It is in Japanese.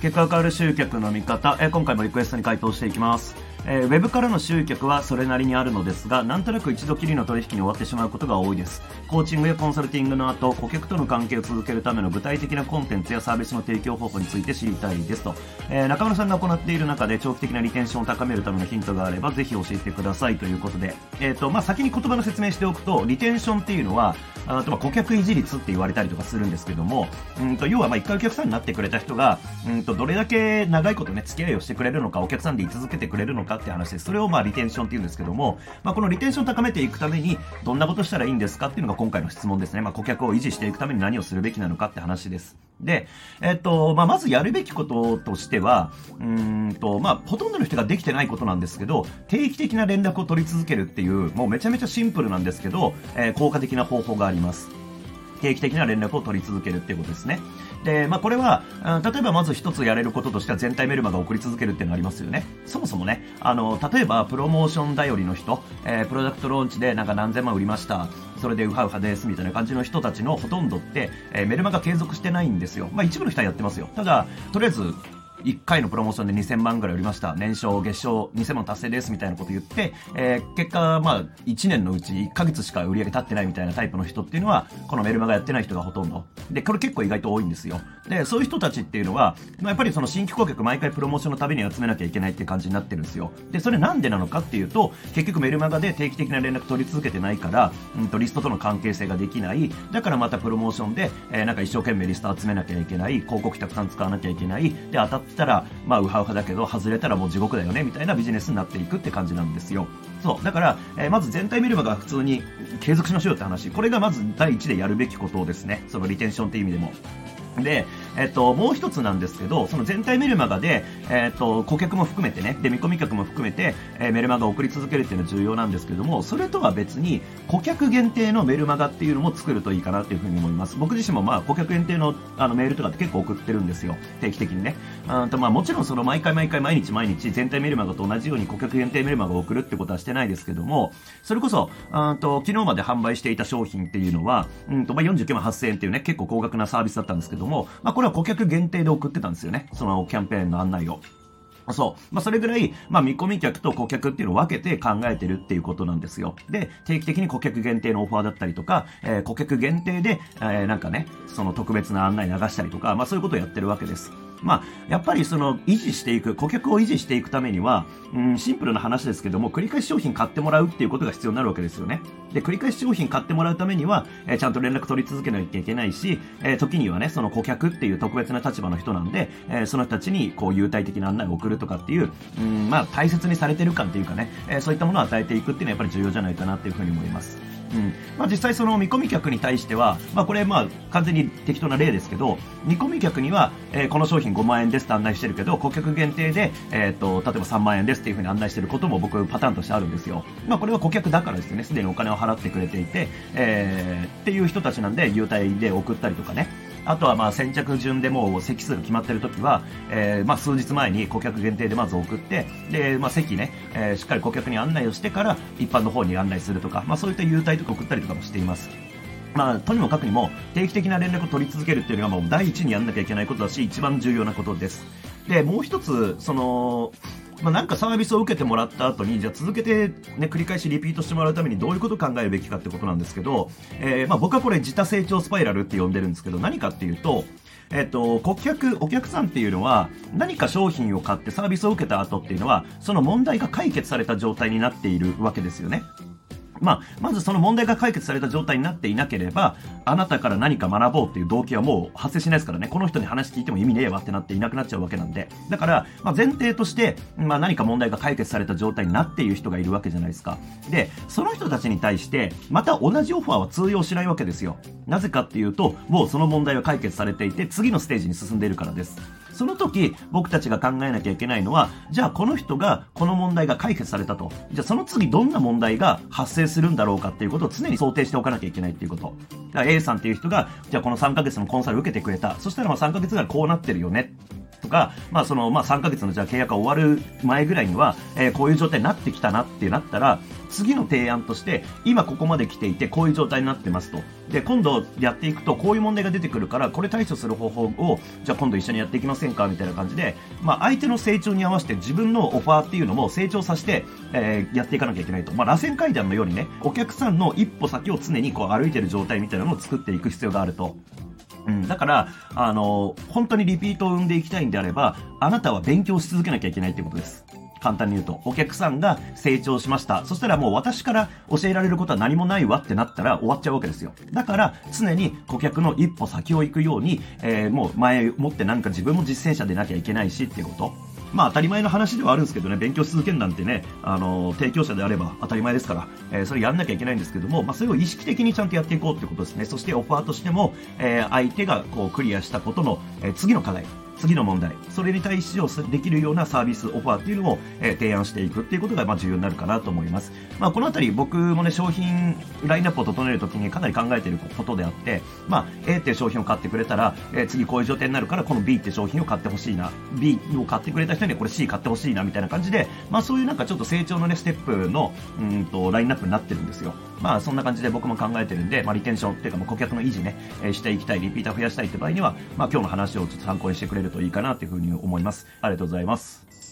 結果が変わる集客の見方、え今回もリクエストに回答していきます。えーウェブからの集客はそれなりにあるのですが、なんとなく一度きりの取引に終わってしまうことが多いです。コーチングやコンサルティングの後、顧客との関係を続けるための具体的なコンテンツやサービスの提供方法について知りたいですと。えー中村さんが行っている中で長期的なリテンションを高めるためのヒントがあれば、ぜひ教えてくださいということで。えっ、と、まあ、先に言葉の説明しておくと、リテンションっていうのは、あとま顧客維持率って言われたりとかするんですけども、うんと要はま一回お客さんになってくれた人が、うんとどれだけ長いことね、付き合いをしてくれるのか、お客さんで居続けてくれるのかって話で。それをまあリテンションって言うんですけども、まあこのリテンションを高めていくために、どんなことしたらいいんですかっていうのが今回の質問ですね。まあ顧客を維持していくために何をするべきなのかって話です。で、えっと、まあ、まずやるべきこととしては、うんと、まあ、ほとんどの人ができてないことなんですけど、定期的な連絡を取り続けるっていう、もうめちゃめちゃシンプルなんですけど、えー効果的な方法があります。定期的な連絡を取り続けるっていうことですね。で、まあ、これは、例えばまず一つやれることとしては全体メルマが送り続けるっていうのがありますよね。そもそもね、あの、例えばプロモーション頼りの人、えープロダクトローンチでなんか何千万売りました。それでウハウハですみたいな感じの人たちのほとんどって、えーメルマが継続してないんですよ。まあ、一部の人はやってますよ。ただ、とりあえず、1回のプロモーションで2000万ぐらい売りました。年商、月賞2000万達成ですみたいなこと言って、えー結果、まあ、1年のうち1ヶ月しか売り上げ立ってないみたいなタイプの人っていうのは、このメルマガやってない人がほとんど。で、これ結構意外と多いんですよ。で、そういう人たちっていうのは、まあ、やっぱりその新規顧客毎回プロモーションのたびに集めなきゃいけないっていう感じになってるんですよ。で、それなんでなのかっていうと、結局メルマガで定期的な連絡取り続けてないから、うんと、リストとの関係性ができない。だからまたプロモーションで、えーなんか一生懸命リスト集めなきゃいけない。広告たくさん使わなきゃいけない。で、当たったら、まあ、ウハウハだけど、外れたらもう地獄だよね、みたいなビジネスになっていくって感じなんですよ。そう。だから、えーまず全体メルマガ普通に継続しましょうって話。これがまず第一でやるべきことですね。そのリテンションって意味でも。で、えっと、もう一つなんですけど、その全体メルマガで、えっと、顧客も含めてね、で、見込み客も含めて、えーメルマガを送り続けるっていうのは重要なんですけども、それとは別に、顧客限定のメルマガっていうのも作るといいかなっていうふうに思います。僕自身もまあ、顧客限定のあのメールとかって結構送ってるんですよ。定期的にね。うんと、まあ、もちろんその毎回毎回毎日毎日全体メルマガと同じように顧客限定メルマガを送るってことはしてないですけども、それこそ、うんと、昨日まで販売していた商品っていうのは、うんと、まあ、49万8000円っていうね、結構高額なサービスだったんですけども、まあ、これの顧客限定で送ってたんですよね。そのキャンペーンの案内を。そう。まあ、それぐらい、まあ、見込み客と顧客っていうのを分けて考えてるっていうことなんですよ。で、定期的に顧客限定のオファーだったりとか、えー顧客限定で、えーなんかね、その特別な案内流したりとか、まあ、そういうことをやってるわけです。まあ、やっぱりその、維持していく、顧客を維持していくためには、うん、シンプルな話ですけども、繰り返し商品買ってもらうっていうことが必要になるわけですよね。で、繰り返し商品買ってもらうためには、えーちゃんと連絡取り続けなきゃいけないし、えー時にはね、その顧客っていう特別な立場の人なんで、えーその人たちに、こう、優待的な案内を送るとかっていう、うん、まあ、大切にされてる感っていうかね、えそういったものを与えていくっていうのはやっぱり重要じゃないかなっていうふうに思います。うん。まあ実際その見込み客に対しては、まあこれまあ完全に適当な例ですけど、見込み客には、えーこの商品5万円ですと案内してるけど、顧客限定で、えっ、と、例えば3万円ですっていうふうに案内してることも僕パターンとしてあるんですよ。まあこれは顧客だからですよね。すでにお金を払ってくれていて、えーっていう人たちなんで、優待で送ったりとかね。あとはまあ先着順でもう席数が決まってる時は、えーまあ数日前に顧客限定でまず送って、で、まあ席ね、えーしっかり顧客に案内をしてから一般の方に案内するとか、まあそういった優待とか送ったりとかもしています。まあ、とにもかくにも定期的な連絡を取り続けるっていうのがもう第一にやんなきゃいけないことだし、一番重要なことです。で、もう一つ、その、まあ、なんかサービスを受けてもらった後に、じゃあ続けてね、繰り返しリピートしてもらうためにどういうことを考えるべきかってことなんですけど、えーまあ僕はこれ自他成長スパイラルって呼んでるんですけど、何かっていうと、えっと、顧客、お客さんっていうのは、何か商品を買ってサービスを受けた後っていうのは、その問題が解決された状態になっているわけですよね。まあ、まずその問題が解決された状態になっていなければ、あなたから何か学ぼうっていう動機はもう発生しないですからね、この人に話聞いても意味ねえわってなっていなくなっちゃうわけなんで。だから、まあ、前提として、まあ、何か問題が解決された状態になっている人がいるわけじゃないですか。で、その人たちに対して、また同じオファーは通用しないわけですよ。なぜかっていうと、もうその問題は解決されていて、次のステージに進んでいるからです。その時、僕たちが考えなきゃいけないのは、じゃあこの人が、この問題が解決されたと。じゃあその次どんな問題が発生するんだろうかっていうことを常に想定しておかなきゃいけないっていうこと。だから A さんっていう人が、じゃあこの3ヶ月のコンサル受けてくれた。そしたらまあ3ヶ月がこうなってるよね。とか、まあその、まあ3ヶ月のじゃあ契約が終わる前ぐらいには、えー、こういう状態になってきたなってなったら、次の提案として、今ここまで来ていて、こういう状態になってますと。で、今度やっていくと、こういう問題が出てくるから、これ対処する方法を、じゃあ今度一緒にやっていきませんかみたいな感じで、まあ相手の成長に合わせて自分のオファーっていうのも成長させて、えー、やっていかなきゃいけないと。まあ螺旋階段のようにね、お客さんの一歩先を常にこう歩いてる状態みたいなのを作っていく必要があると。うん、だから、あの、本当にリピートを生んでいきたいんであれば、あなたは勉強し続けなきゃいけないってことです。簡単に言うと、お客さんが成長しました。そしたらもう私から教えられることは何もないわってなったら終わっちゃうわけですよ。だから常に顧客の一歩先を行くように、えー、もう前もってなんか自分も実践者でなきゃいけないしっていうこと。まあ当たり前の話ではあるんですけどね、勉強し続けるなんてね、あの、提供者であれば当たり前ですから、えー、それやんなきゃいけないんですけども、まあそれを意識的にちゃんとやっていこうってことですね。そしてオファーとしても、えー、相手がこうクリアしたことの、え、次の課題、次の問題、それに対してできるようなサービス、オファーっていうのを、えー、提案していくっていうことが、まあ、重要になるかなと思います。まあ、このあたり僕もね、商品、ラインナップを整えるときにかなり考えていることであって、まあ、A っていう商品を買ってくれたら、えー、次こういう状態になるから、この B って商品を買ってほしいな、B を買ってくれた人にはこれ C 買ってほしいな、みたいな感じで、まあ、そういうなんかちょっと成長のね、ステップの、うんと、ラインナップになってるんですよ。まあ、そんな感じで僕も考えてるんで、まあ、リテンションっていうか、顧客の維持ね、え、していきたい、リピーター増やしたいって場合には、まあ、今日の話をちょっと参考にしてくれるといいかなというふうに思います。ありがとうございます。